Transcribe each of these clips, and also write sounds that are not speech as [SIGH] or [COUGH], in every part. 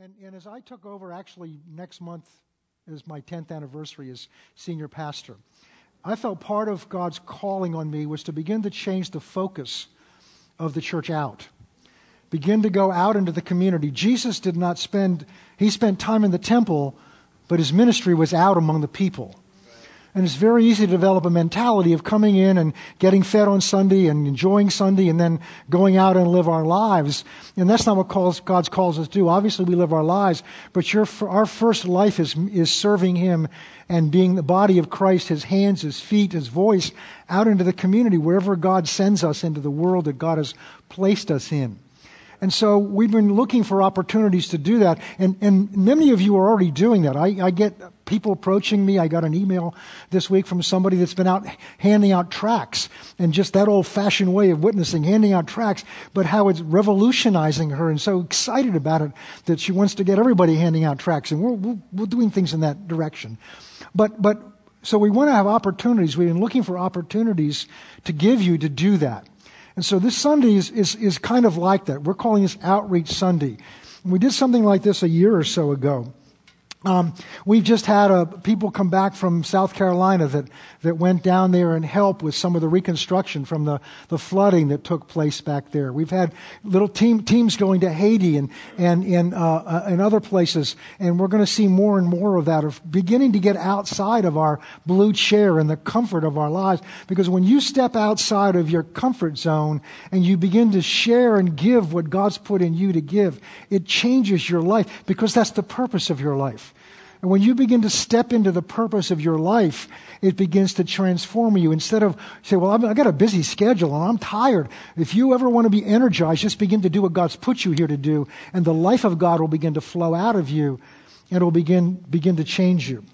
And, and as I took over, actually, next month is my 10th anniversary as senior pastor. I felt part of God's calling on me was to begin to change the focus of the church out. Begin to go out into the community. Jesus did not spend, he spent time in the temple, but his ministry was out among the people. And it's very easy to develop a mentality of coming in and getting fed on Sunday and enjoying Sunday and then going out and live our lives. And that's not what calls, God's calls us to do. Obviously, we live our lives, but your, our first life is, is serving Him and being the body of Christ, His hands, His feet, His voice, out into the community, wherever God sends us into the world that God has placed us in. And so we've been looking for opportunities to do that. And, and many of you are already doing that. I, I get people approaching me. I got an email this week from somebody that's been out handing out tracts and just that old fashioned way of witnessing, handing out tracts, but how it's revolutionizing her and so excited about it that she wants to get everybody handing out tracts. And we're, we're, we're doing things in that direction. But, but, so we want to have opportunities. We've been looking for opportunities to give you to do that. And so this Sunday is, is, is kind of like that. We're calling this Outreach Sunday. We did something like this a year or so ago. Um, we've just had people come back from South Carolina that, that went down there and helped with some of the reconstruction from the, the flooding that took place back there. We've had little team, teams going to Haiti and, and, and, uh, uh, and other places, and we're going to see more and more of that, of beginning to get outside of our blue chair and the comfort of our lives. Because when you step outside of your comfort zone and you begin to share and give what God's put in you to give, it changes your life because that's the purpose of your life. And when you begin to step into the purpose of your life, it begins to transform you. Instead of say, well, I've got a busy schedule and I'm tired. If you ever want to be energized, just begin to do what God's put you here to do. And the life of God will begin to flow out of you and it will begin, begin to change you.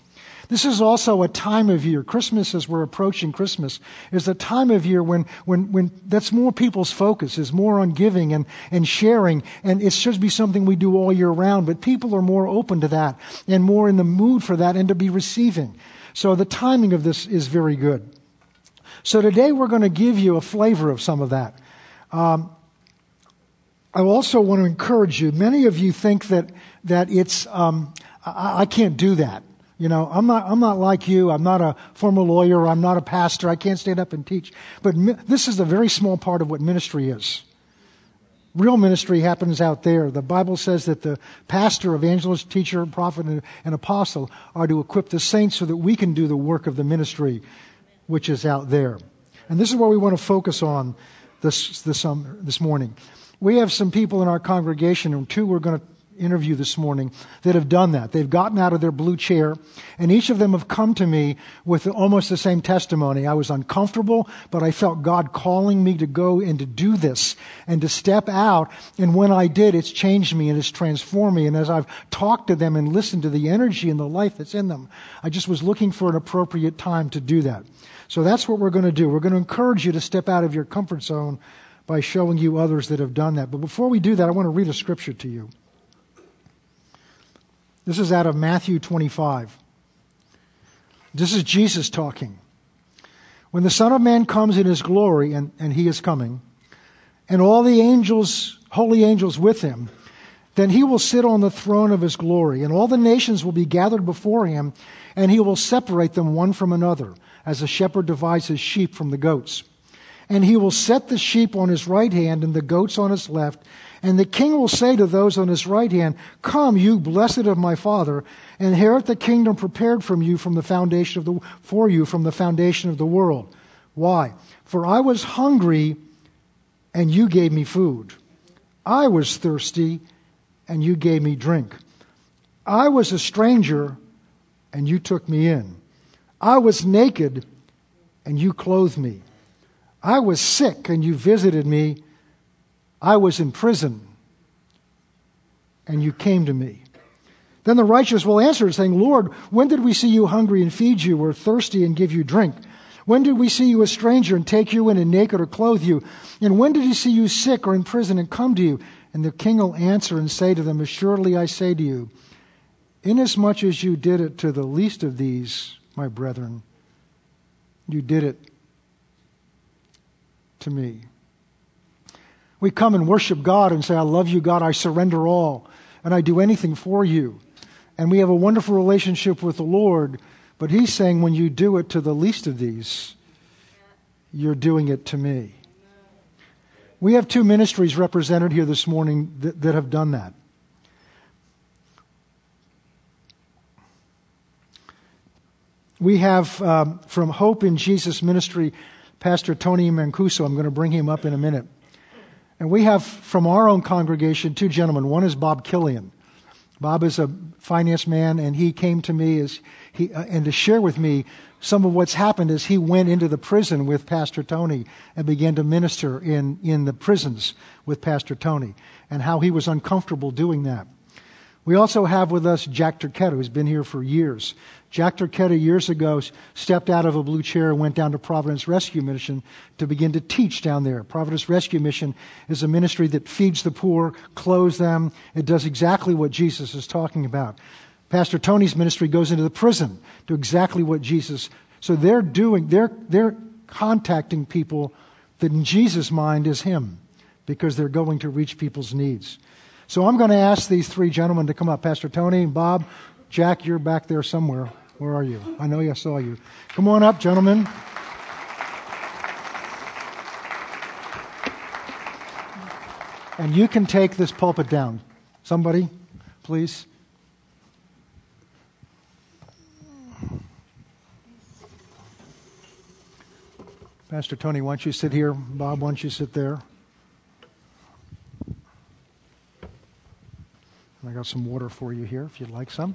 This is also a time of year. Christmas, as we're approaching Christmas, is a time of year when, when, when that's more people's focus, is more on giving and, and sharing. And it should be something we do all year round, but people are more open to that and more in the mood for that and to be receiving. So the timing of this is very good. So today we're going to give you a flavor of some of that. Um, I also want to encourage you. Many of you think that that it's um, I, I can't do that. You know, I'm not, I'm not like you. I'm not a former lawyer. I'm not a pastor. I can't stand up and teach. But mi- this is a very small part of what ministry is. Real ministry happens out there. The Bible says that the pastor, evangelist, teacher, prophet, and, and apostle are to equip the saints so that we can do the work of the ministry, which is out there. And this is what we want to focus on this, this, um, this morning. We have some people in our congregation, and two we're going to interview this morning that have done that. They've gotten out of their blue chair, and each of them have come to me with almost the same testimony. I was uncomfortable, but I felt God calling me to go and to do this and to step out. And when I did, it's changed me and it's transformed me. And as I've talked to them and listened to the energy and the life that's in them, I just was looking for an appropriate time to do that. So that's what we're going to do. We're going to encourage you to step out of your comfort zone by showing you others that have done that. But before we do that, I want to read a scripture to you. This is out of Matthew 25. This is Jesus talking. When the Son of Man comes in his glory, and, and he is coming, and all the angels, holy angels with him, then he will sit on the throne of his glory, and all the nations will be gathered before him, and he will separate them one from another, as a shepherd divides his sheep from the goats. And he will set the sheep on his right hand and the goats on his left. And the king will say to those on his right hand, Come, you blessed of my father, inherit the kingdom prepared from you from the foundation of the, for you from the foundation of the world. Why? For I was hungry, and you gave me food. I was thirsty, and you gave me drink. I was a stranger, and you took me in. I was naked, and you clothed me. I was sick, and you visited me. I was in prison, and you came to me. Then the righteous will answer, saying, Lord, when did we see you hungry and feed you, or thirsty and give you drink? When did we see you a stranger and take you in and naked or clothe you? And when did we see you sick or in prison and come to you? And the king will answer and say to them, Assuredly I say to you, inasmuch as you did it to the least of these, my brethren, you did it to me. We come and worship God and say, I love you, God, I surrender all. and I do anything for you. And we have a wonderful relationship with the Lord, but He's saying when you do it to the least of these, you're doing it to me. We have two ministries represented here this morning that, that have done that. We have um, from Hope in Jesus Ministry, Pastor Tony Mancuso. I'm going to bring him up in a minute. And we have from our own congregation two gentlemen. One is Bob Killian. Bob is a finance man, and he came to me as he, uh, and to share with me some of what's happened as he went into the prison with Pastor Tony and began to minister in, in the prisons with Pastor Tony, and how he was uncomfortable doing that. We also have with us Jack Turketta, who's been here for years. Jack Turketta years ago stepped out of a blue chair and went down to Providence Rescue Mission to begin to teach down there. Providence Rescue Mission is a ministry that feeds the poor, clothes them. It does exactly what Jesus is talking about. Pastor Tony's ministry goes into the prison to exactly what Jesus. So they're doing, they're, they're contacting people that in Jesus' mind is Him because they're going to reach people's needs. So I'm going to ask these three gentlemen to come up. Pastor Tony, Bob, Jack, you're back there somewhere. Where are you? I know I saw you. Come on up, gentlemen. And you can take this pulpit down. Somebody, please. Pastor Tony, why don't you sit here? Bob, why don't you sit there? I got some water for you here if you'd like some.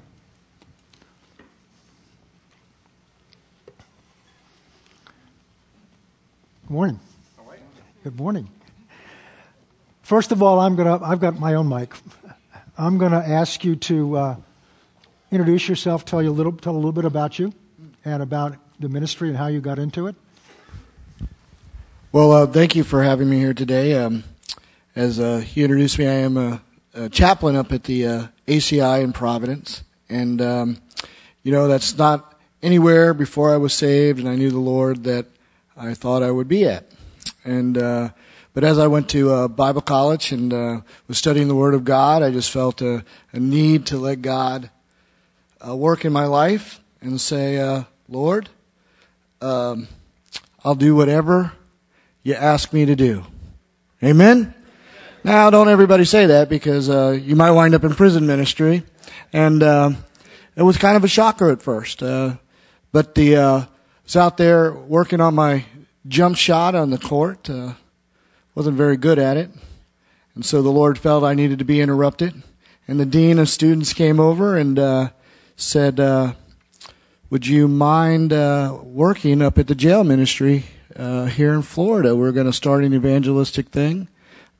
Good morning. Good morning. First of all, I'm gonna. I've got my own mic. I'm going to ask you to uh, introduce yourself, tell you a little, tell a little bit about you, and about the ministry and how you got into it. Well, uh, thank you for having me here today. Um, as uh, you introduced me, I am a, a chaplain up at the uh, ACI in Providence, and um, you know that's not anywhere before I was saved, and I knew the Lord that I thought I would be at. And uh, but as I went to uh, Bible college and uh, was studying the Word of God, I just felt a, a need to let God uh, work in my life and say, uh, Lord, um, I'll do whatever you ask me to do. Amen. Now, don't everybody say that because uh, you might wind up in prison ministry, and uh, it was kind of a shocker at first. but the was out there working on my jump shot on the court. Uh, wasn't very good at it. And so the Lord felt I needed to be interrupted. And the dean of students came over and uh, said, uh, Would you mind uh, working up at the jail ministry uh, here in Florida? We're going to start an evangelistic thing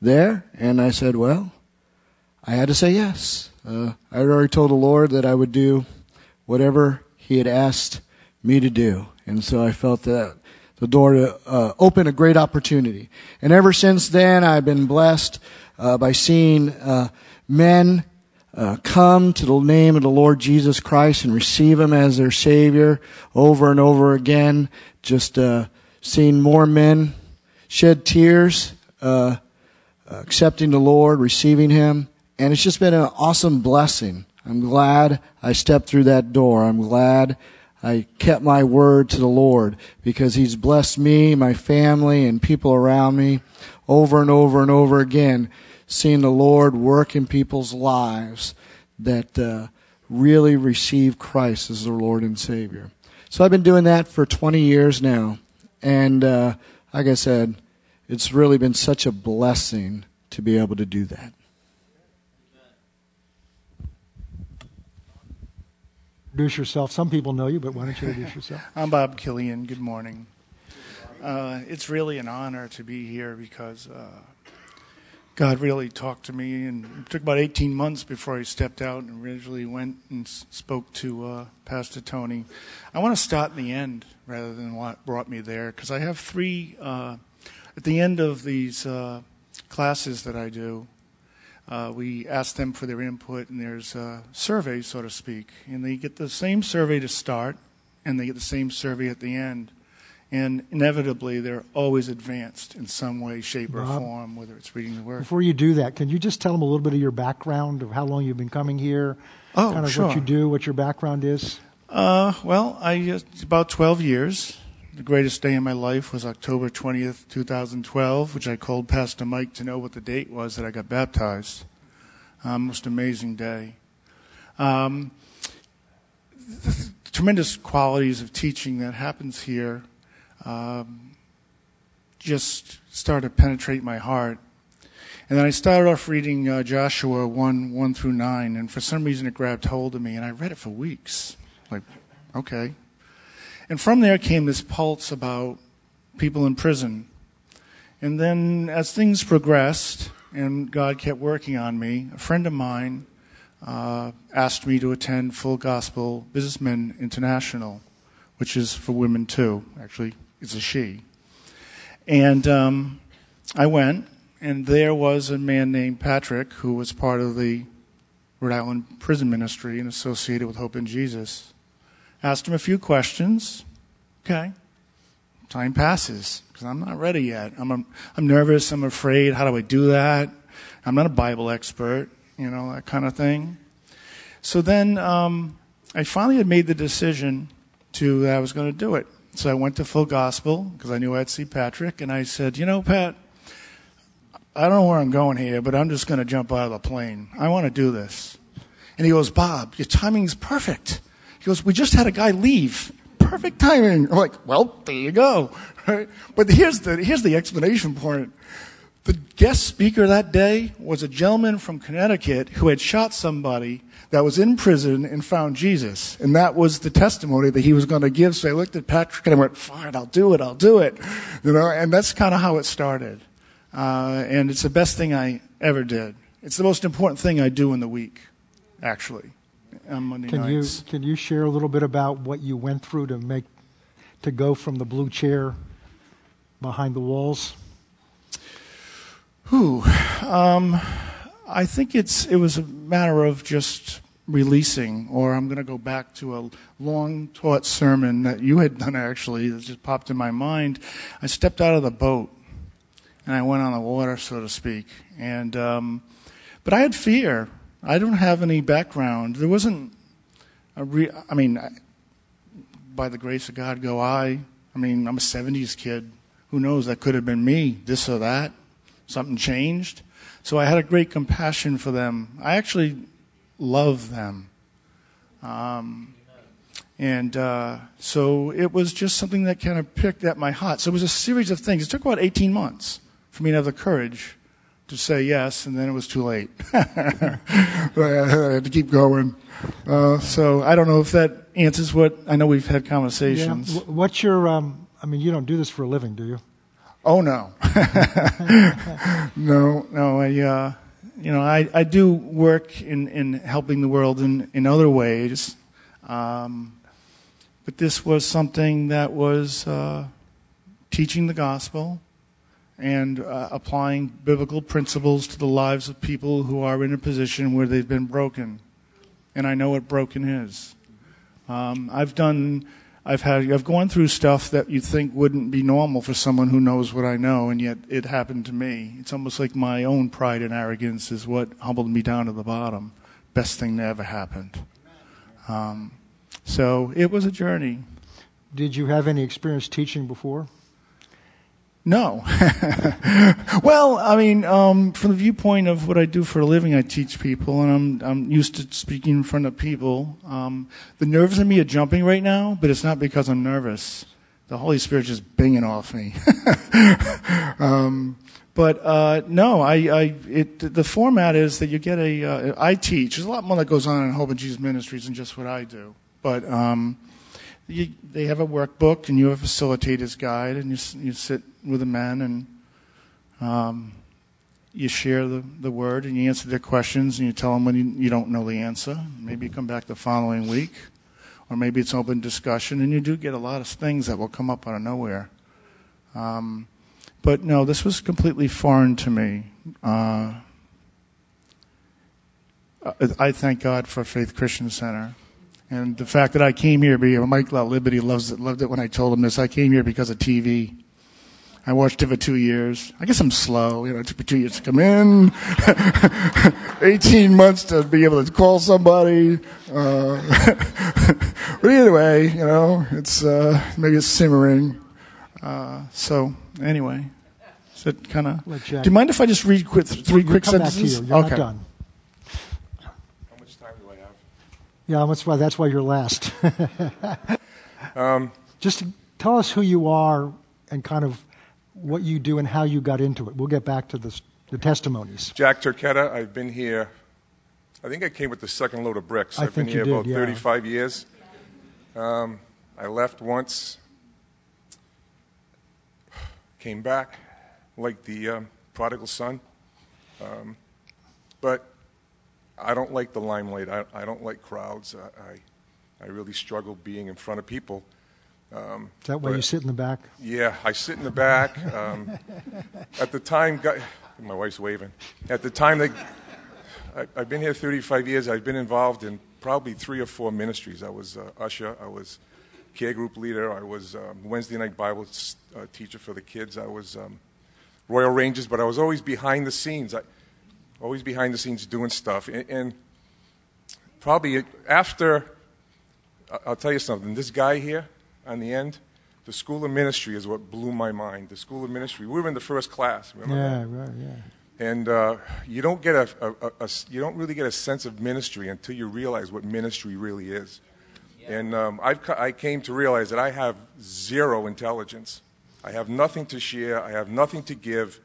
there. And I said, Well, I had to say yes. Uh, I had already told the Lord that I would do whatever He had asked me to do. And so I felt that the door to uh, open a great opportunity. And ever since then, I've been blessed uh, by seeing uh, men uh, come to the name of the Lord Jesus Christ and receive Him as their Savior over and over again. Just uh, seeing more men shed tears, uh, accepting the Lord, receiving Him. And it's just been an awesome blessing. I'm glad I stepped through that door. I'm glad I kept my word to the Lord because He's blessed me, my family, and people around me over and over and over again, seeing the Lord work in people's lives that uh, really receive Christ as their Lord and Savior. So I've been doing that for 20 years now. And uh, like I said, it's really been such a blessing to be able to do that. Introduce yourself. Some people know you, but why don't you introduce yourself? [LAUGHS] I'm Bob Killian. Good morning. Uh, it's really an honor to be here because uh, God really talked to me, and it took about 18 months before I stepped out and originally went and spoke to uh, Pastor Tony. I want to start in the end rather than what brought me there because I have three. Uh, at the end of these uh, classes that I do, uh, we ask them for their input, and there's a survey, so to speak. And they get the same survey to start, and they get the same survey at the end. And inevitably, they're always advanced in some way, shape, or Bob? form, whether it's reading the Word. Before you do that, can you just tell them a little bit of your background of how long you've been coming here? Oh, kind of sure. what you do, what your background is? Uh, well, I uh, about 12 years. The greatest day in my life was October 20th, 2012, which I called Pastor Mike to know what the date was that I got baptized. Um, most amazing day. Um, tremendous qualities of teaching that happens here um, just started to penetrate my heart. And then I started off reading uh, Joshua 1 1 through 9, and for some reason it grabbed hold of me, and I read it for weeks. Like, okay. And from there came this pulse about people in prison. And then as things progressed and God kept working on me, a friend of mine uh, asked me to attend Full Gospel Businessmen International, which is for women too. Actually, it's a she. And um, I went, and there was a man named Patrick who was part of the Rhode Island prison ministry and associated with Hope in Jesus. Asked him a few questions. Okay. Time passes because I'm not ready yet. I'm, I'm, I'm nervous. I'm afraid. How do I do that? I'm not a Bible expert, you know, that kind of thing. So then um, I finally had made the decision to that I was going to do it. So I went to Full Gospel because I knew I'd see Patrick, and I said, you know, Pat, I don't know where I'm going here, but I'm just going to jump out of the plane. I want to do this. And he goes, Bob, your timing's perfect. He goes, we just had a guy leave. Perfect timing. I'm like, well, there you go. [LAUGHS] Right? But here's the, here's the explanation point. The guest speaker that day was a gentleman from Connecticut who had shot somebody that was in prison and found Jesus. And that was the testimony that he was going to give. So I looked at Patrick and I went, fine, I'll do it, I'll do it. You know, and that's kind of how it started. Uh, and it's the best thing I ever did. It's the most important thing I do in the week, actually, on Monday Can you can you share a little bit about what you went through to make to go from the blue chair behind the walls? Whew. Um, I think it's it was a matter of just releasing, or I'm going to go back to a long taught sermon that you had done actually that just popped in my mind. I stepped out of the boat and I went on the water, so to speak, and um, but I had fear. I don't have any background. There wasn't a re- I mean, I, by the grace of God, go I. I mean, I'm a '70s kid. Who knows? That could have been me. This or that something changed. So I had a great compassion for them. I actually love them. Um, and uh, so it was just something that kind of picked at my heart. So it was a series of things. It took about 18 months for me to have the courage to say yes, and then it was too late. [LAUGHS] I had to keep going. Uh, so I don't know if that answers what I know we've had conversations. Yeah. What's your? Um, I mean, you don't do this for a living, do you? Oh no, [LAUGHS] no, no. I, uh, you know, I, I do work in, in helping the world in, in other ways, um, but this was something that was uh, teaching the gospel and uh, applying biblical principles to the lives of people who are in a position where they've been broken, and I know what broken is. Um, I've done. I've had I've gone through stuff that you think wouldn't be normal for someone who knows what I know, and yet it happened to me. It's almost like my own pride and arrogance is what humbled me down to the bottom. Best thing that ever happened. Um, so it was a journey. Did you have any experience teaching before? No. [LAUGHS] well, I mean, um, from the viewpoint of what I do for a living, I teach people, and I'm I'm used to speaking in front of people. Um, the nerves in me are jumping right now, but it's not because I'm nervous. The Holy Spirit's just binging off me. [LAUGHS] um, but uh, no, I, I it, the format is that you get a. Uh, I teach. There's a lot more that goes on in Hope in Jesus Ministries than just what I do, but. Um, you, they have a workbook, and you have a facilitator's guide, and you, you sit with the men, and um, you share the, the word, and you answer their questions, and you tell them when you, you don't know the answer. Maybe you come back the following week, or maybe it's open discussion, and you do get a lot of things that will come up out of nowhere. Um, but no, this was completely foreign to me. Uh, I thank God for Faith Christian Center And the fact that I came here, Mike La Liberty loves it, loved it when I told him this. I came here because of TV. I watched it for two years. I guess I'm slow. You know, it took me two years to come in, [LAUGHS] 18 months to be able to call somebody. Uh, [LAUGHS] but anyway, you know, it's uh, maybe it's simmering. Uh, so anyway, is it kind of? Do you mind if I just read quick, 3 we'll quick sentences? Back to you. You're okay. not done. How much time do I have? Yeah, that's why that's why you're last. [LAUGHS] Um, Just tell us who you are and kind of what you do and how you got into it. We'll get back to this, the testimonies. Jack Turquetta, I've been here. I think I came with the second load of bricks. I have been here about did, yeah. 35 years. Um, I left once, came back like the um, prodigal son. Um, but I don't like the limelight. I, I don't like crowds. I, I, I really struggle being in front of people. Um, Is that why you sit in the back? Yeah, I sit in the back. Um, at the time, got, my wife's waving. At the time, they, I, I've been here 35 years. I've been involved in probably three or four ministries. I was uh, usher. I was care group leader. I was um, Wednesday night Bible uh, teacher for the kids. I was um, Royal Rangers, but I was always behind the scenes. I, always behind the scenes doing stuff. And, and probably after, I- I'll tell you something. This guy here on the end, the School of Ministry is what blew my mind. The School of Ministry. We were in the first class. Remember that? Yeah, right, yeah. And uh, you don't get a, a, a- a s- you don't really get a sense of ministry until you realize what ministry really is. Yeah. And um, I've, I came to realize that I have zero intelligence. I have nothing to share. I have nothing to give.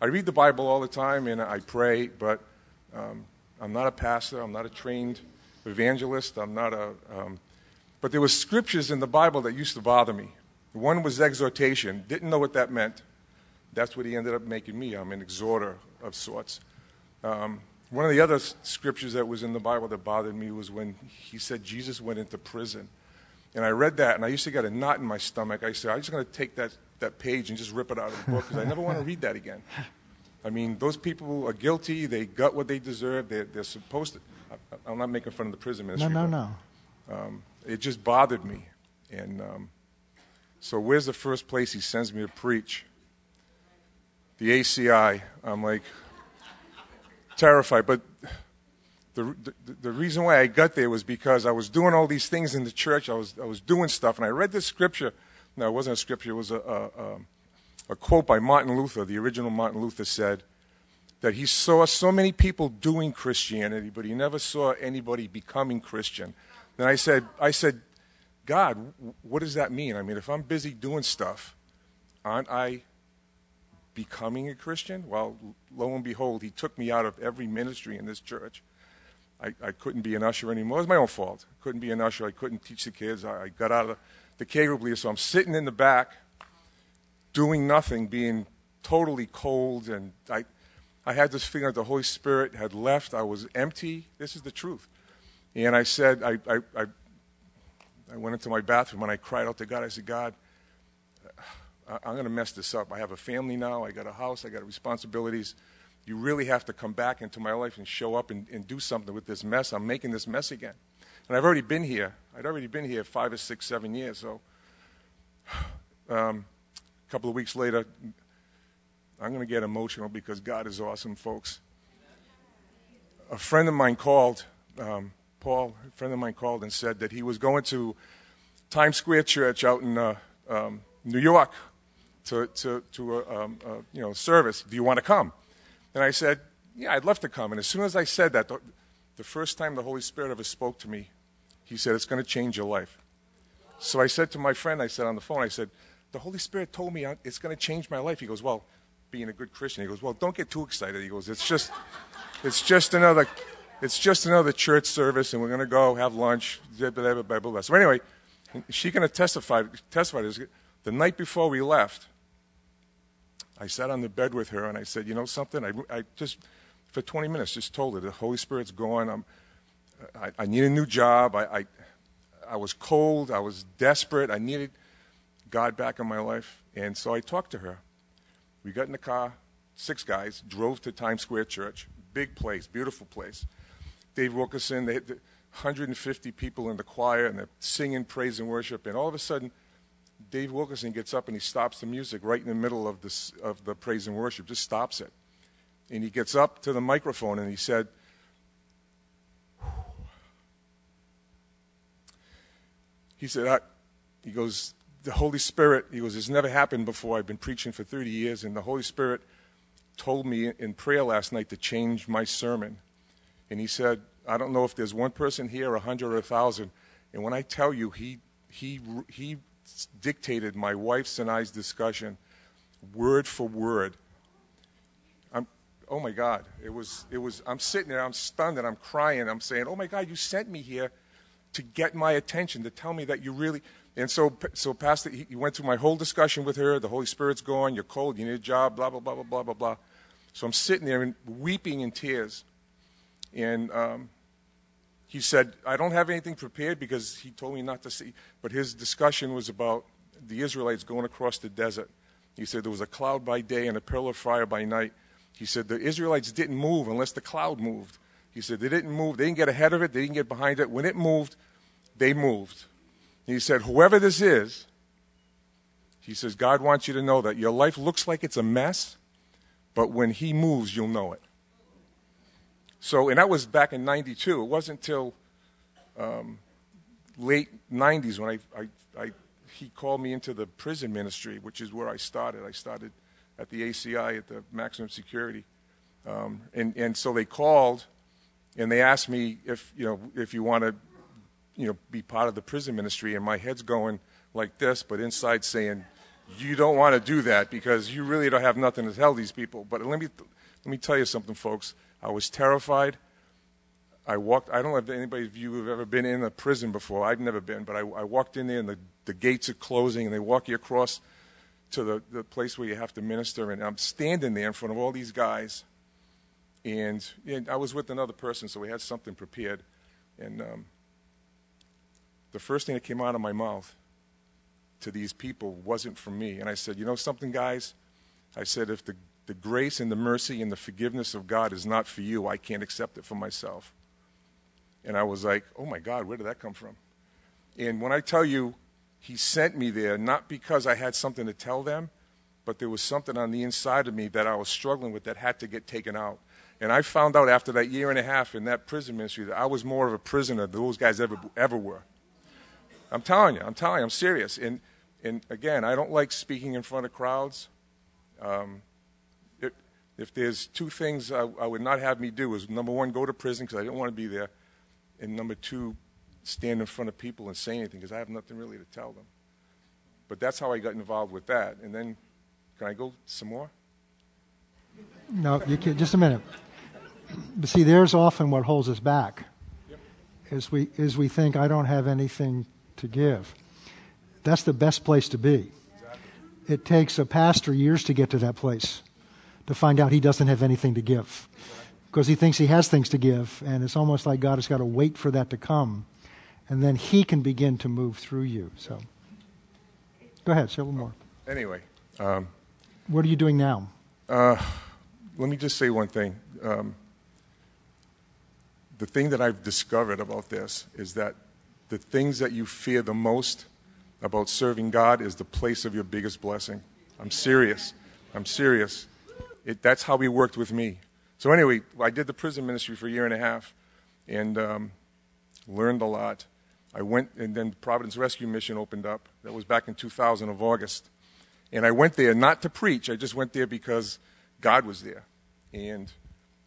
I read the Bible all the time and I pray, but um, I'm not a pastor. I'm not a trained evangelist. I'm not a. Um, but there were scriptures in the Bible that used to bother me. One was exhortation. Didn't know what that meant. That's what he ended up making me. I'm an exhorter of sorts. Um, one of the other scriptures that was in the Bible that bothered me was when he said Jesus went into prison. And I read that, and I used to get a knot in my stomach. I said, I'm just going to take that, that page and just rip it out of the book because I never want to read that again. I mean, those people are guilty. They got what they deserve. They're, they're supposed to. I, I'm not making fun of the prison No, ministry. no, but, no. Um, it just bothered me. And um, so, where's the first place he sends me to preach? The ACI. I'm like terrified. But the, the, the reason why I got there was because I was doing all these things in the church. I was, I was doing stuff. And I read this scripture. No, it wasn't a scripture. It was a, a, a, quote by Martin Luther. The original Martin Luther said that he saw so many people doing Christianity, but he never saw anybody becoming Christian. Then I said, I said, God, what does that mean? I mean, if I'm busy doing stuff, aren't I becoming a Christian? Well, lo and behold, he took me out of every ministry in this church. I, I couldn't be an usher anymore. It was my own fault. I couldn't be an usher. I couldn't teach the kids. I, I got out of the, group leader, so I'm sitting in the back doing nothing, being totally cold, and I, I had this feeling that the Holy Spirit had left. I was empty. This is the truth. And I said, I, I, I, I went into my bathroom and I cried out to God. I said, God, I'm going to mess this up. I have a family now. I got a house. I got responsibilities. You really have to come back into my life and show up and, and do something with this mess. I'm making this mess again. And I've already been here. I'd already been here five or six, seven years. So [SIGHS] um, a couple of weeks later, I'm going to get emotional because God is awesome, folks. A friend of mine called, um, Paul, a friend of mine called and said that he was going to Times Square Church out in uh, um, New York to, to, to a, um, a you know, service. Do you want to come? And I said, Yeah, I'd love to come. And as soon as I said that, the, the first time the Holy Spirit ever spoke to me, he said, It's going to change your life. So I said to my friend, I said on the phone, I said, The Holy Spirit told me uh, it's going to change my life. He goes, Well, being a good Christian, he goes, Well, don't get too excited. He goes, It's just, it's just another, it's just another church service, and we're going to go have lunch. Blah, blah, blah, blah, blah. So anyway, she going to testify. Testify. The night before we left, I sat on the bed with her and I said, You know something? I, I just, for 20 minutes, just told her the Holy Spirit's gone. I'm, I, I need a new job. I, I, I was cold. I was desperate. I needed God back in my life. And so I talked to her. We got in the car, six guys, drove to Times Square Church. Big place, beautiful place. Dave Wilkerson, they, had 150 people in the choir, and they're singing praise and worship. And all of a sudden, Dave Wilkerson gets up and he stops the music right in the middle of, this, of the praise and worship, just stops it. And he gets up to the microphone and he said, he said, he goes, the Holy Spirit, he goes, it's never happened before. I've been preaching for 30 years, and the Holy Spirit told me in prayer last night to change my sermon. And he said, I don't know if there's one person here, a hundred or a thousand. And when I tell you, he, he, he dictated my wife's and I's discussion word for word. I'm, oh my God, it was, it was, I'm sitting there, I'm stunned and I'm crying. I'm saying, oh my God, you sent me here to get my attention, to tell me that you really, and so, so Pastor, he went through my whole discussion with her. The Holy Spirit's gone. You're cold. You need a job. Blah blah blah blah blah blah blah. So I'm sitting there and weeping in tears, and um, he said, "I don't have anything prepared because he told me not to see." But his discussion was about the Israelites going across the desert. He said there was a cloud by day and a pillar of fire by night. He said the Israelites didn't move unless the cloud moved. He said they didn't move. They didn't get ahead of it. They didn't get behind it. When it moved, they moved. He said, Whoever this is, he says, God wants you to know that your life looks like it's a mess, but when He moves, you'll know it. So, and that was back in 92. It wasn't until um, late 90s when I, I, I, he called me into the prison ministry, which is where I started. I started at the ACI at the maximum security. Um, and, and so they called and they asked me if, you know, if you want to you know, be part of the prison ministry, and my head's going like this, but inside saying, you don't want to do that because you really don't have nothing to tell these people. But let me, let me tell you something, folks. I was terrified. I walked, I don't know if anybody of you have ever been in a prison before. I've never been, but I, I walked in there and the, the gates are closing and they walk you across to the, the place where you have to minister. And I'm standing there in front of all these guys. And, and I was with another person, so we had something prepared. And um, the first thing that came out of my mouth to these people wasn't from me. And I said, You know something, guys? I said, If the, the grace and the mercy and the forgiveness of God is not for you, I can't accept it for myself. And I was like, Oh my God, where did that come from? And when I tell you, He sent me there not because I had something to tell them, but there was something on the inside of me that I was struggling with that had to get taken out. And I found out after that year and a half in that prison ministry that I was more of a prisoner than those guys ever, ever were. I'm telling you, I'm telling you, I'm serious. And, and again, I don't like speaking in front of crowds. Um, if, there's two things I, I, would not have me do is number one, go to prison because I didn't want to be there, and number two, stand in front of people and say anything because I have nothing really to tell them. But that's how I got involved with that. And then, can I go some more? No, you can. Just a minute. But see, there's often what holds us back. Yep. Is we is we think I don't have anything to give. That's the best place to be. It takes a pastor years to get to that place to find out he doesn't have anything to give because he thinks he has things to give, and it's almost like God has got to wait for that to come, and then he can begin to move through you. So, go ahead, say a little more. Anyway, um, what are you doing now? Uh, let me just say one thing. Um, the thing that I've discovered about this is that the things that you fear the most about serving God is the place of your biggest blessing. I'm serious. I'm serious. It, that's how He worked with me. So, anyway, I did the prison ministry for a year and a half and um, learned a lot. I went, and then Providence Rescue Mission opened up. That was back in 2000 of August. And I went there not to preach, I just went there because God was there. And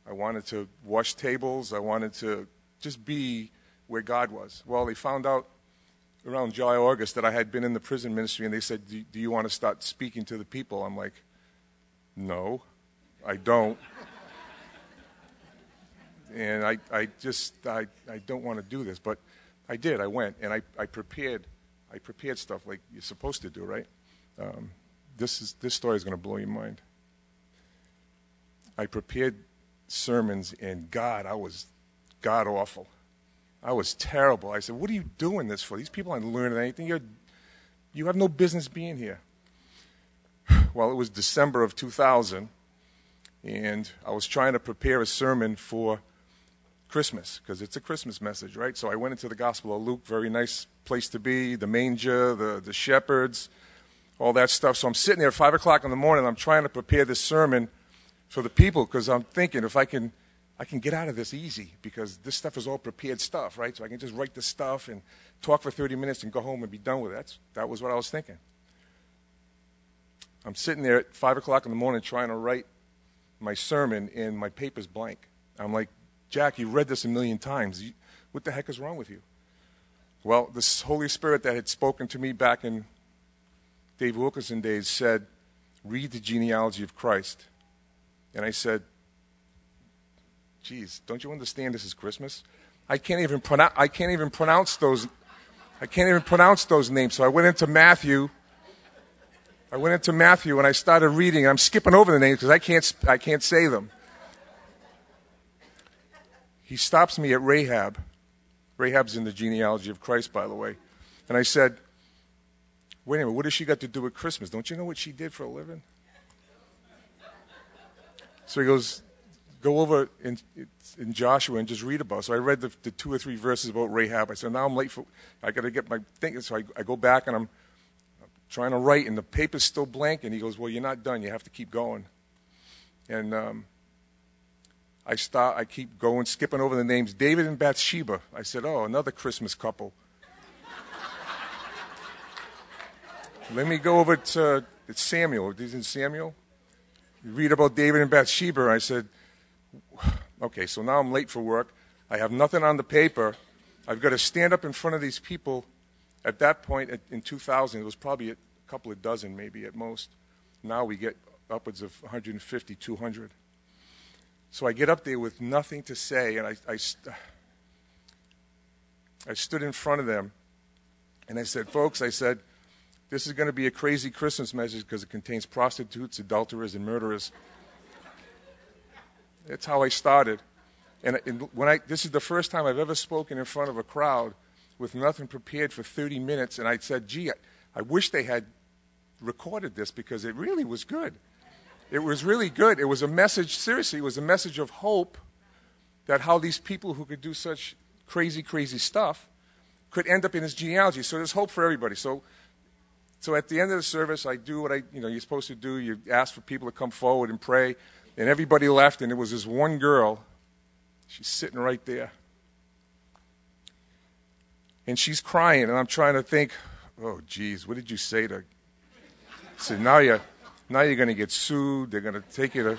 I wanted to wash tables, I wanted to just be where God was. Well, they found out around July, August that I had been in the prison ministry, and they said, Do, do you want to start speaking to the people? I'm like, No, I don't. and I, I just, I, I don't want to do this. But I did. I went, and I, I prepared. I prepared stuff like you're supposed to do, right? Um, this, is, this story is going to blow your mind. I prepared sermons, and God, I was God awful. I was terrible. I said, What are you doing this for? These people aren't learning anything. You're, you have no business being here. [SIGHS] Well, it was December of 2000, and I was trying to prepare a sermon for Christmas because it's a Christmas message, right? So I went into the Gospel of Luke, very nice place to be, the manger, the, the shepherds, all that stuff. So I'm sitting there at 5 o'clock in the morning. I'm trying to prepare this sermon for the people because I'm thinking if I can, I can get out of this easy because this stuff is all prepared stuff, right? So I can just write the stuff and talk for 30 minutes and go home and be done with it. That's, that was what I was thinking. I'm sitting there at 5 o'clock in the morning trying to write my sermon and my paper's blank. I'm like, Jack, you read this a million times. What the heck is wrong with you? Well, this Holy Spirit that had spoken to me back in Dave Wilkerson days said, read the genealogy of Christ. And I said, geez, don't you understand this is Christmas? I can't even pronounce, I can't even pronounce those, I can't even pronounce those names. So I went into Matthew. I went into Matthew and I started reading. I'm skipping over the names because I can't, I can't say them he stops me at Rahab. Rahab's in the genealogy of Christ, by the way. And I said, Wait a minute, what has she got to do with Christmas? Don't you know what she did for a living? So he goes, Go over in, in Joshua and just read about it. So I read the, the, two or three verses about Rahab. I said, Now I'm late for, I got to get my thinking. So I, I go back and I'm trying to write, and the paper's still blank. And he goes, Well, you're not done. You have to keep going. And um, I start, I keep going, skipping over the names. David and Bathsheba. I said, oh, another Christmas couple. [LAUGHS] Let me go over to it's Samuel. Isn't Samuel? You read about David and Bathsheba. I said, [SIGHS] okay, so now I'm late for work. I have nothing on the paper. I've got to stand up in front of these people. At that point, in 2000, it was probably a couple of dozen, maybe at most. Now we get upwards of 150, 200. So I get up there with nothing to say, and I, I, st- I stood in front of them, and I said, Folks, I said, this is going to be a crazy Christmas message because it contains prostitutes, adulterers, and murderers. That's how I started. And, and when I, this is the first time I've ever spoken in front of a crowd with nothing prepared for 30 minutes, and I said, Gee, I, I wish they had recorded this because it really was good. It was really good. It was a message, seriously, it was a message of hope that how these people who could do such crazy, crazy stuff could end up in his genealogy. So there's hope for everybody. So, so at the end of the service, I do what I, you know, you're supposed to do. You ask for people to come forward and pray. And everybody left, and it was this one girl. She's sitting right there. And she's crying, and I'm trying to think, oh, geez, what did you say to? I said, now you now you're going to get sued. They're going to take you to.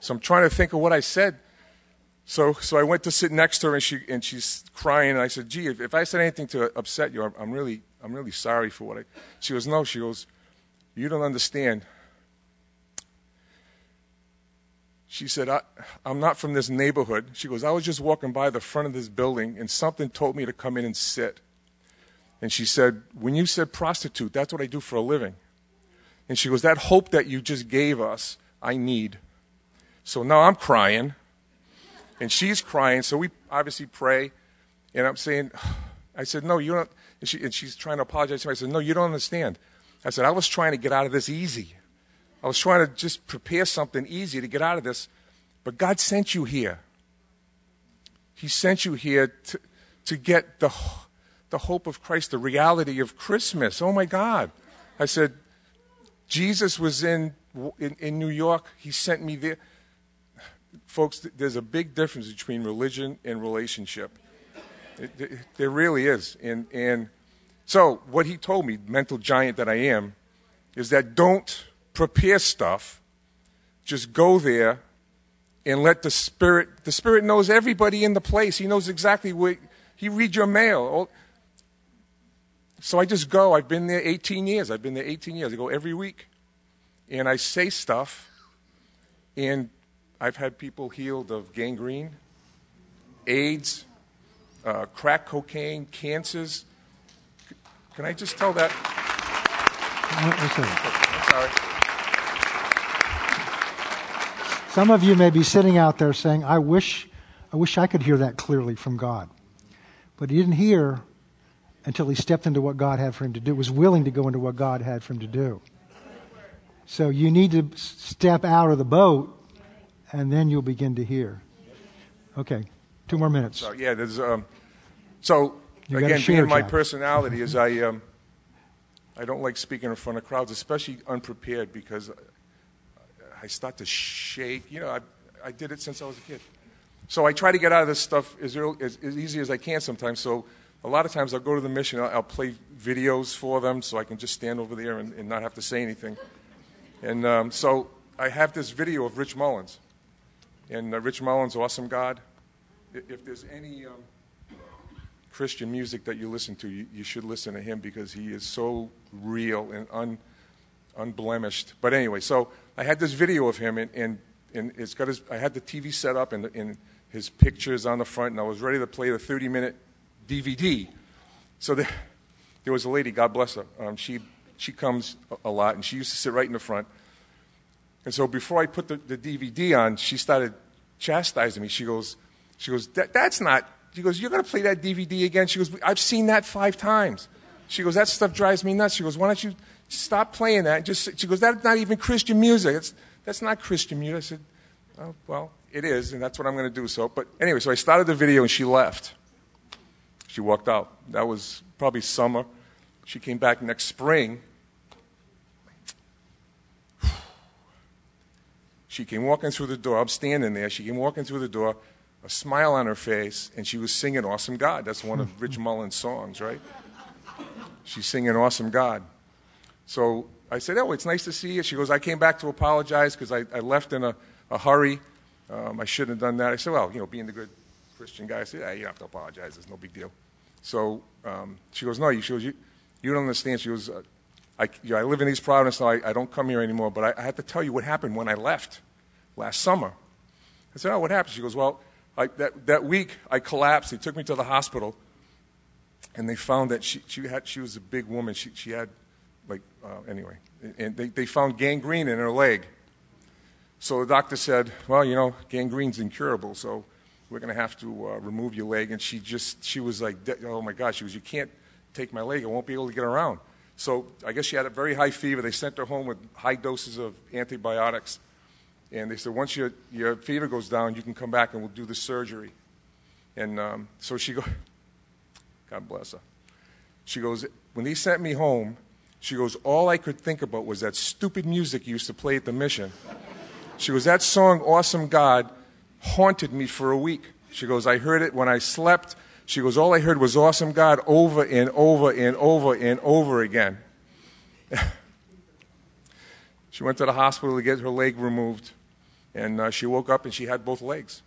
So I'm trying to think of what I said. So, so I went to sit next to her, and she and she's crying. And I said, "Gee, if, if I said anything to upset you, I'm, I'm really I'm really sorry for what I." She goes, "No." She goes, "You don't understand." She said, I, I'm not from this neighborhood. She goes, I was just walking by the front of this building and something told me to come in and sit. And she said, When you said prostitute, that's what I do for a living. And she goes, That hope that you just gave us, I need. So now I'm crying, and she's crying. So we obviously pray, and I'm saying, [SIGHS] I said, No, you don't. And, she, and she's trying to apologize to me. I said, No, you don't understand. I said, I was trying to get out of this easy. I was trying to just prepare something easy to get out of this. But God sent you here. He sent you here to, to get the, the hope of Christ, the reality of Christmas. Oh my God. I said, Jesus was in, in, in New York. He sent me there. Folks, there's a big difference between religion and relationship. It, it, there really is. And, and so, what he told me, mental giant that I am, is that don't prepare stuff. Just go there and let the Spirit, the Spirit knows everybody in the place. He knows exactly where, he reads your mail. So I just go. I've been there 18 years. I've been there 18 years. I go every week. And I say stuff, and I've had people healed of gangrene, AIDS, uh, crack cocaine, cancers. Can I just tell that? sorry. Some of you may be sitting out there saying, I wish, I wish I could hear that clearly from God. But he didn't hear until he stepped into what God had for him to do, was willing to go into what God had for him to do. So you need to step out of the boat, and then you'll begin to hear. Okay, two more minutes. So yeah, there's um, so You again, being my Jack. personality [LAUGHS] is I um, I don't like speaking in front of crowds, especially unprepared, because I start to shake. You know, I I did it since I was a kid, so I try to get out of this stuff as early, as, as easy as I can sometimes. So a lot of times I'll go to the mission, I'll, I'll play videos for them, so I can just stand over there and, and not have to say anything. And um, so I have this video of Rich Mullins, and uh, Rich Mullins, awesome God. If there's any um, Christian music that you listen to, you, you should listen to him because he is so real and un, unblemished. But anyway, so I had this video of him, and, and, and it's got his, I had the TV set up and, and his pictures on the front, and I was ready to play the 30 minute DVD. So there, there was a lady, God bless her. Um, she, she comes a, a lot, and she used to sit right in the front. And so before I put the, the DVD on, she started chastising me. She goes, she goes, that, that's not, she goes, you're going to play that DVD again? She goes, I've seen that five times. She goes, that stuff drives me nuts. She goes, why don't you stop playing that? Just, she goes, that's not even Christian music. That's, that's not Christian music. I said, oh, well, it is, and that's what I'm going to do. So, but anyway, so I started the video and she left. She walked out. That was probably summer. She came back next spring. [SIGHS] She came walking through the door. I'm standing there. She came walking through the door, a smile on her face, and she was singing Awesome God. That's one of [LAUGHS] Rich Mullins' songs, right? She's singing Awesome God. So I said, Oh, it's nice to see you. She goes, I came back to apologize because I, I left in a, a hurry. Um, I shouldn't have done that. I said, Well, you know, being the good Christian guy, I said, Yeah, you don't have to apologize. It's no big deal. So um, she goes, No, you, she goes, you, you don't understand. She goes, uh, I, you know, I live in East Providence now. I, I don't come here anymore, but I, I have to tell you what happened when I left last summer. I said, Oh, what happened? She goes, Well, I, that, that week I collapsed. They took me to the hospital, and they found that she, she, had, she was a big woman. She, she had, like, uh, anyway, and they, they found gangrene in her leg. So the doctor said, Well, you know, gangrene's incurable, so we're going to have to uh, remove your leg. And she just, she was like, Oh my gosh, She goes, You can't take my leg. I won't be able to get around. So I guess she had a very high fever. They sent her home with high doses of antibiotics. And they said, once your, your fever goes down, you can come back and we'll do the surgery. And um, so she goes, God bless her. She goes, when they sent me home, she goes, all I could think about was that stupid music you used to play at the mission. She goes, that song, Awesome God, haunted me for a week. She goes, I heard it when I slept. She goes, all I heard was Awesome God over and over and over and over again. [LAUGHS] she went to the hospital to get her leg removed. And uh, she woke up and she had both legs.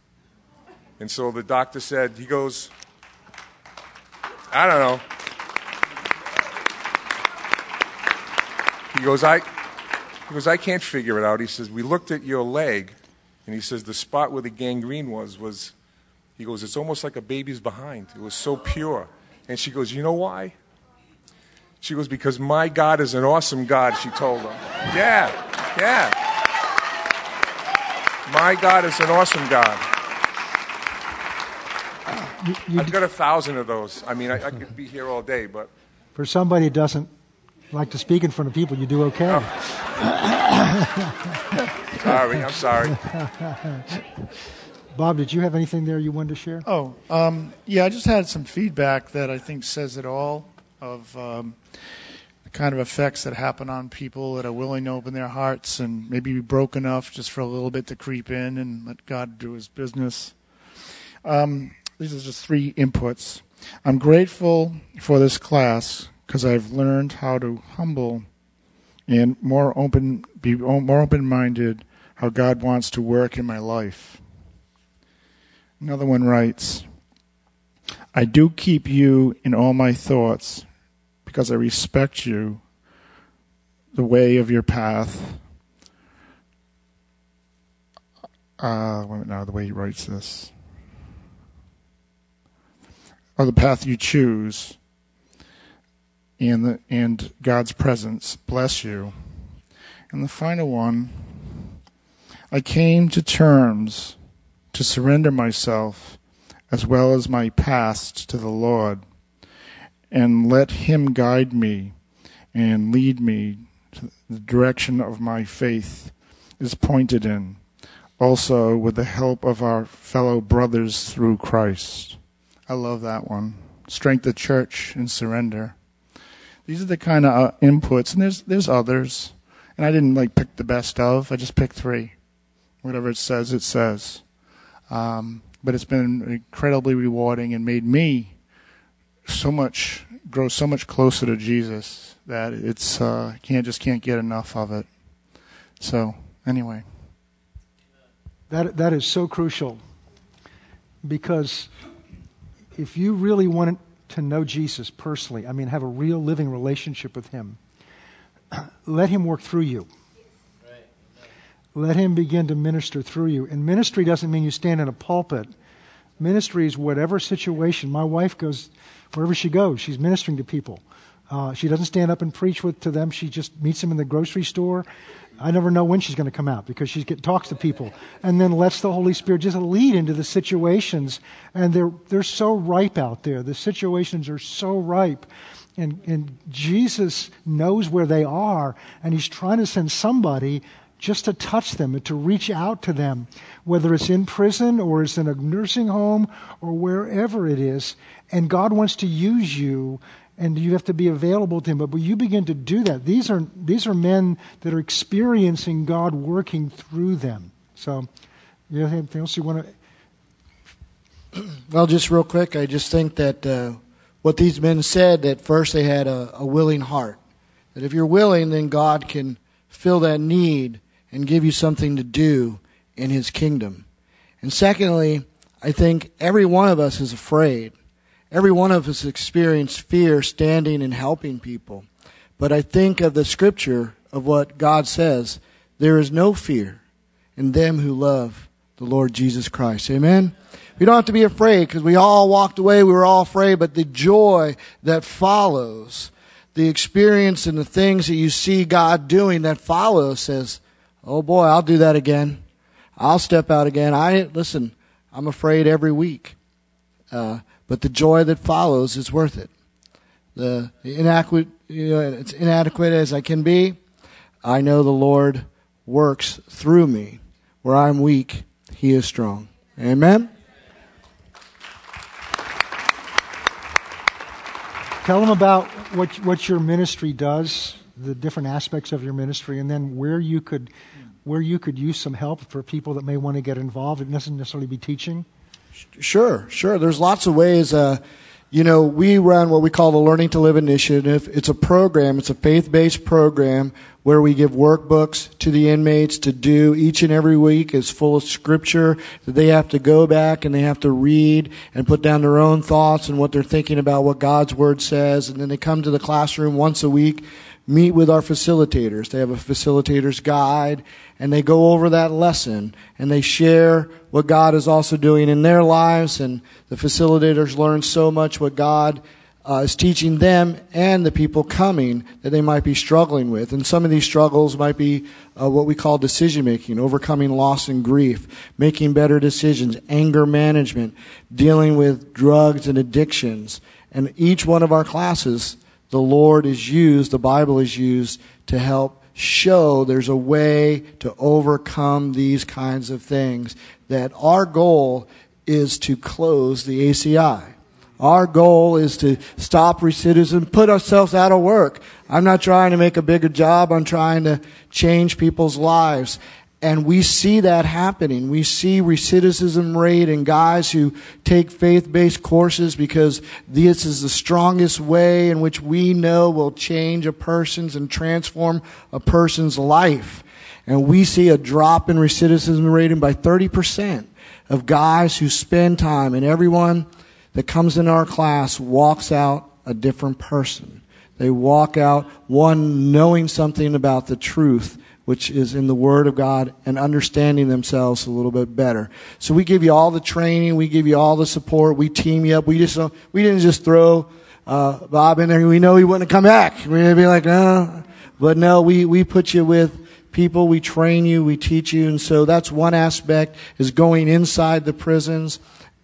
And so the doctor said, he goes, I don't know. He goes, I, he goes, I can't figure it out. He says, we looked at your leg, and he says the spot where the gangrene was was, he goes, it's almost like a baby's behind. It was so pure. And she goes, you know why? She goes, because my God is an awesome God, she told him. [LAUGHS] Yeah, yeah. My God is an awesome God. You, you, I've got a thousand of those. I mean, I, I could be here all day, but for somebody who doesn't like to speak in front of people, you do okay. [LAUGHS] sorry, I'm sorry. Bob, did you have anything there you wanted to share? Oh, um, yeah, I just had some feedback that I think says it all of um, the kind of effects that happen on people that are willing to open their hearts and maybe be broke enough just for a little bit to creep in and let God do his business. Um, these are just three inputs. I'm grateful for this class because I've learned how to humble and more open, be more open-minded. How God wants to work in my life. Another one writes, I do keep you in all my thoughts because I respect you, the way of your path. Uh, wait now, the way he writes this. Or the path you choose and, the, and God's presence bless you. And the final one, I came to terms to surrender myself as well as my past to the Lord and let Him guide me and lead me to the direction of my faith is pointed in. also with the help of our fellow brothers through Christ. I love that one. Strength of church and surrender. These are the kind of uh, inputs, and there's there's others, and I didn't like pick the best of. I just picked three. Whatever it says, it says. Um, but it's been incredibly rewarding and made me so much grow so much closer to Jesus that it's uh, can't just can't get enough of it. So anyway, that that is so crucial because if you really want to know Jesus personally, I mean, have a real living relationship with Him, [CLEARS THROAT] let Him work through you. Let Him begin to minister through you. And ministry doesn't mean you stand in a pulpit. Ministry is whatever situation. My wife goes, wherever she goes, she's ministering to people. Uh, she doesn't stand up and preach with to them. She just meets them in the grocery store. I never know when she's going to come out because she talks to people and then lets the Holy Spirit just lead into the situations. And they're, they're so ripe out there. The situations are so ripe. And, and Jesus knows where they are, and He's trying to send somebody just to touch them and to reach out to them, whether it's in prison or it's in a nursing home or wherever it is. And God wants to use you and you have to be available to him. But when you begin to do that, these are these are men that are experiencing God working through them. So, you have anything else you want [CLEARS THROAT] to? Well, just real quick, I just think that uh, what these men said that first they had a, a willing heart. That if you're willing, then God can fill that need and give you something to do in His kingdom. And secondly, I think every one of us is afraid. Every one of us experienced fear standing and helping people. But I think of the scripture of what God says there is no fear in them who love the Lord Jesus Christ. Amen? We don't have to be afraid because we all walked away, we were all afraid, but the joy that follows, the experience and the things that you see God doing that follows says, oh boy, I'll do that again. I'll step out again. I, listen, I'm afraid every week. Uh, but the joy that follows is worth it. The, the inadequate, you know, it's inadequate as I can be. I know the Lord works through me. Where I'm weak, He is strong. Amen. Tell them about what what your ministry does, the different aspects of your ministry, and then where you could where you could use some help for people that may want to get involved. It doesn't necessarily be teaching. Sure, sure. There's lots of ways. Uh, you know, we run what we call the Learning to Live Initiative. It's a program, it's a faith based program where we give workbooks to the inmates to do each and every week is full of scripture that they have to go back and they have to read and put down their own thoughts and what they're thinking about what God's Word says. And then they come to the classroom once a week meet with our facilitators. They have a facilitator's guide and they go over that lesson and they share what God is also doing in their lives and the facilitators learn so much what God uh, is teaching them and the people coming that they might be struggling with. And some of these struggles might be uh, what we call decision making, overcoming loss and grief, making better decisions, anger management, dealing with drugs and addictions. And each one of our classes the Lord is used, the Bible is used to help show there's a way to overcome these kinds of things. That our goal is to close the ACI. Our goal is to stop recidivism, put ourselves out of work. I'm not trying to make a bigger job. I'm trying to change people's lives. And we see that happening. We see recidivism rate in guys who take faith-based courses because this is the strongest way in which we know will change a person's and transform a person's life. And we see a drop in recidivism rating by 30% of guys who spend time and everyone that comes in our class walks out a different person. They walk out one knowing something about the truth which is in the Word of God, and understanding themselves a little bit better. So we give you all the training, we give you all the support, we team you up. We just we didn't just throw uh, Bob in there. We know he wouldn't come back. We'd be like, no, but no, we we put you with people, we train you, we teach you, and so that's one aspect is going inside the prisons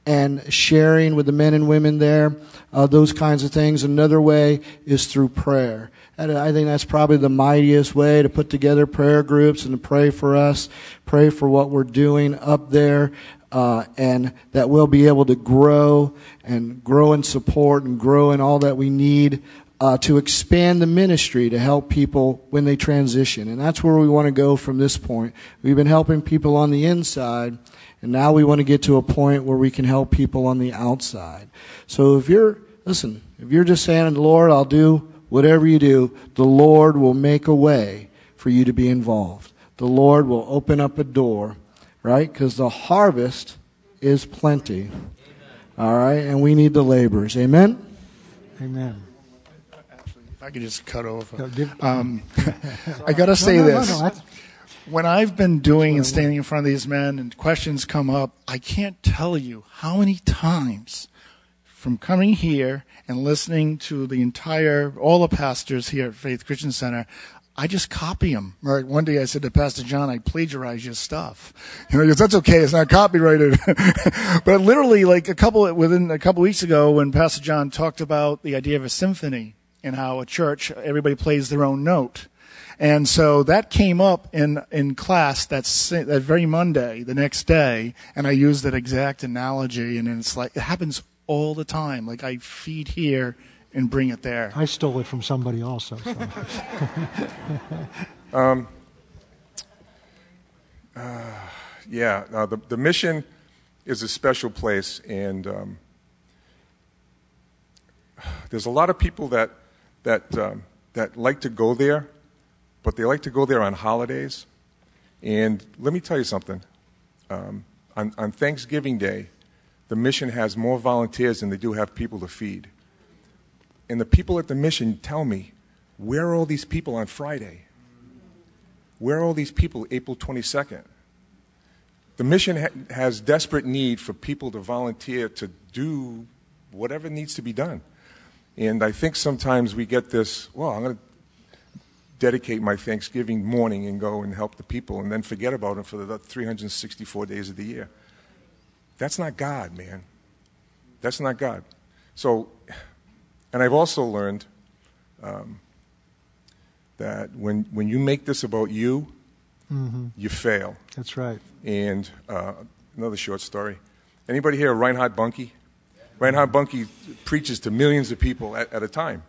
and sharing with the men and women there, uh, those kinds of things. Another way is through prayer. I think that's probably the mightiest way to put together prayer groups and to pray for us, pray for what we're doing up there, uh, and that we'll be able to grow and grow in support and grow in all that we need uh, to expand the ministry to help people when they transition. And that's where we want to go from this point. We've been helping people on the inside, and now we want to get to a point where we can help people on the outside. So if you're, listen, if you're just saying, the Lord, I'll do whatever you do, the Lord will make a way for you to be involved. The Lord will open up a door, right? Because the harvest is plenty. All right? And we need the laborers. Amen? Amen. If I could just cut over. Um, [LAUGHS] I got to say no, no, no, this. no, that's- when I've been doing and standing in front of these men and questions come up, I can't tell you how many times from coming here and listening to the entire, all the pastors here at Faith Christian Center, I just copy them. Right? One day I said to Pastor John, I plagiarize your stuff. You know, he goes, that's okay. It's not copyrighted. [LAUGHS] but literally, like a couple, within a couple weeks ago, when Pastor John talked about the idea of a symphony and how a church, everybody plays their own note. And so that came up in, in class that, that very Monday, the next day, and I used that exact analogy, and it's like, it happens all the time. Like I feed here and bring it there. I stole it from somebody also. So. [LAUGHS] [LAUGHS] Yeah, uh, the, the mission is a special place, and um, there's a lot of people that, that, um, that like to go there, but they like to go there on holidays. And let me tell you something. Um, on, on Thanksgiving Day, the mission has more volunteers than they do have people to feed. And the people at the mission tell me, where are all these people on Friday? Where are all these people April 22nd? The mission ha- has desperate need for people to volunteer to do whatever needs to be done. And I think sometimes we get this, well, I'm going to dedicate my Thanksgiving morning and go and help the people and then forget about them for the 364 days of the year. That's not God, man. That's not God. So, and I've also learned um, that when, when you make this about you, you fail. That's right. And uh, another short story. Anybody here Reinhard Bonnke? Reinhard Bonnke preaches to millions of people at, at a time.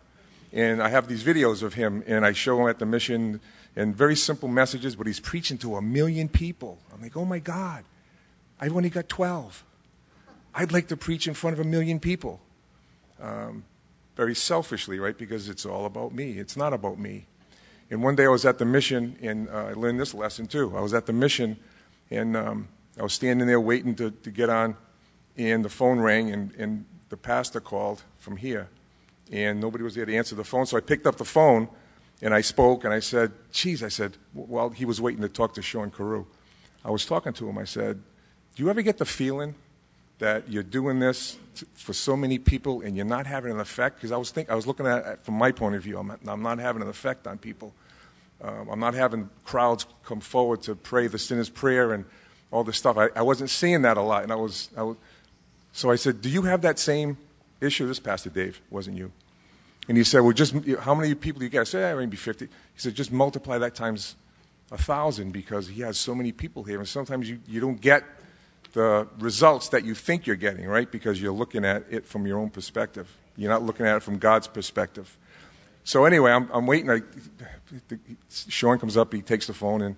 And I have these videos of him, and I show him at the mission, and very simple messages, but he's preaching to a million people. I'm like, oh my God, I've only got 12. I'd like to preach in front of a million people. Um, very selfishly, right? Because it's all about me. It's not about me. And one day I was at the mission, and uh, I learned this lesson too. I was at the mission, and um, I was standing there waiting to, to get on, and the phone rang, and, and the pastor called from here, and nobody was there to answer the phone. So I picked up the phone, and I spoke, and I said, "Geez," I said, while he was waiting to talk to Sean Carew, I was talking to him. I said, "Do you ever get the feeling that you're doing this t- for so many people and you're not having an effect?" Because I was think I was looking at it from my point of view. I'm not, I'm not having an effect on people. Um, I'm not having crowds come forward to pray the sinner's prayer and all this stuff. I, I wasn't seeing that a lot, and I was, I was. So I said, "Do you have that same issue?" This Pastor Dave wasn't you. And he said, "Well, just how many people do you get?" I said, "Yeah, maybe 50." He said, "Just multiply that times a thousand because he has so many people here, and sometimes you, you don't get the results that you think you're getting, right? Because you're looking at it from your own perspective. You're not looking at it from God's perspective." So anyway, I'm, I'm waiting. I, Sean comes up, he takes the phone, and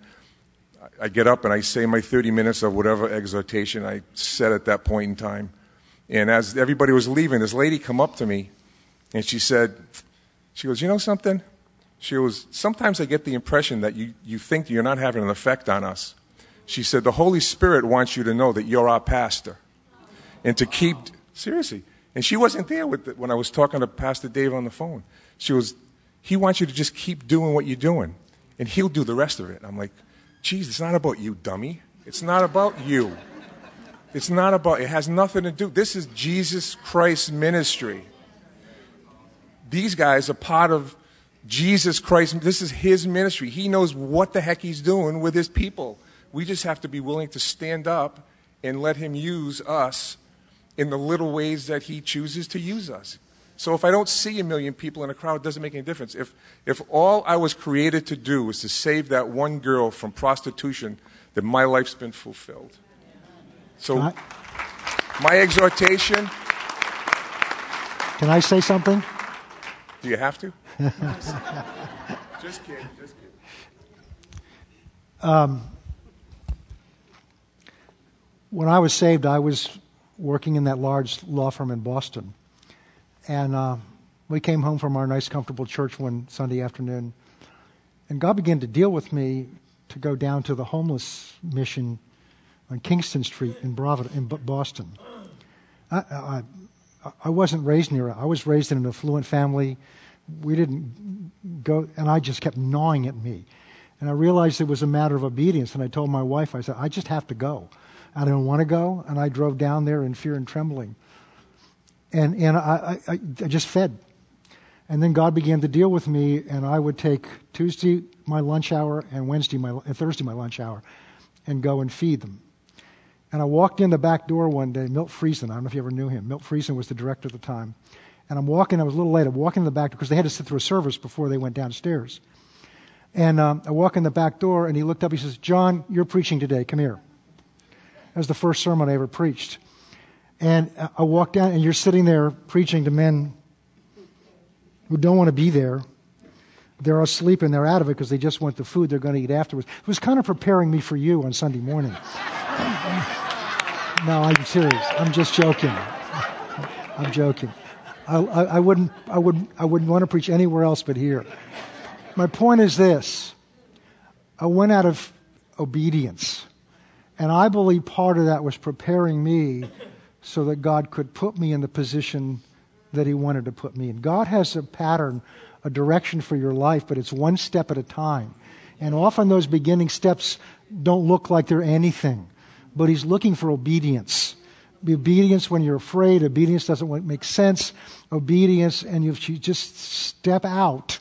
I, get up and I say my 30 minutes of whatever exhortation I said at that point in time. And as everybody was leaving, this lady come up to me, and she said, she goes, you know something? She goes, sometimes I get the impression that you, you think you're not having an effect on us. She said, the Holy Spirit wants you to know that you're our pastor. And to keep, seriously. And she wasn't there with the, when I was talking to Pastor Dave on the phone. She was, he wants you to just keep doing what you're doing, and he'll do the rest of it. I'm like, geez, it's not about you, dummy. It's not about you. It's not about, it has nothing to do. This is Jesus Christ's ministry. These guys are part of Jesus Christ. This is his ministry. He knows what the heck he's doing with his people. We just have to be willing to stand up and let him use us in the little ways that He chooses to use us. So if I don't see a million people in a crowd, it doesn't make any difference. If, if all I was created to do was to save that one girl from prostitution, then my life's been fulfilled. So, Can my exhortation Can I say something? do you have to? [LAUGHS] just kidding, just kidding. Um, When I was saved, I was working in that large law firm in Boston. And uh, we came home from our nice, comfortable church one Sunday afternoon. And God began to deal with me to go down to the homeless mission on Kingston Street in, in Boston. I, I, I wasn't raised near it. I was raised in an affluent family. We didn't go, and I just kept gnawing at me. And I realized it was a matter of obedience. And I told my wife, I said, I just have to go. I don't want to go. And I drove down there in fear and trembling. And, and I, I, I just fed. And then God began to deal with me, and I would take Tuesday my lunch hour and Wednesday my and Thursday my lunch hour, and go and feed them. And I walked in the back door one day, Milt Friesen. I don't know if you ever knew him. Milt Friesen was the director at the time. And I'm walking, I was a little late. I'm walking in the back door because they had to sit through a service before they went downstairs. And um, I walk in the back door, and he looked up. He says, John, you're preaching today. Come here. That was the first sermon I ever preached. And I walked down, and you're sitting there preaching to men who don't want to be there. They're asleep and they're out of it because they just want the food they're going to eat afterwards. It was kind of preparing me for you on Sunday morning. no, I'm serious. I'm just joking. I'm joking. I, I, I, wouldn't, I, wouldn't, I wouldn't want to preach anywhere else but here. My point is this I went out of obedience. And I believe part of that was preparing me so that God could put me in the position that He wanted to put me in. God has a pattern, a direction for your life, but it's one step at a time. And often those beginning steps don't look like they're anything, but He's looking for obedience. Obedience when you're afraid, obedience doesn't make sense, obedience, and if you just step out,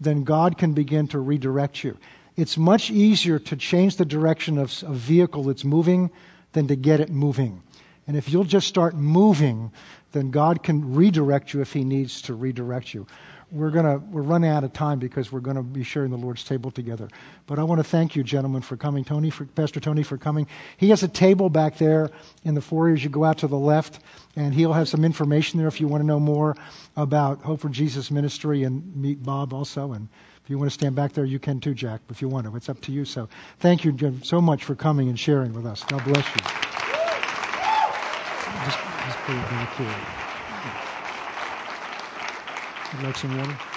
then God can begin to redirect you. It's much easier to change the direction of a vehicle that's moving than to get it moving. And if you'll just start moving, then God can redirect you if He needs to redirect you. We're gonna we're running out of time because we're going to be sharing the Lord's table together. But I want to thank you, gentlemen, for coming. Tony, for Pastor Tony, for coming. He has a table back there in the foyer as you go out to the left, and he'll have some information there if you want to know more about Hope for Jesus Ministry and meet Bob also. And if you want to stand back there, you can too, Jack. If you want to, it's up to you. So thank you so much for coming and sharing with us. God bless you. Just, just put it back here. Would like some water?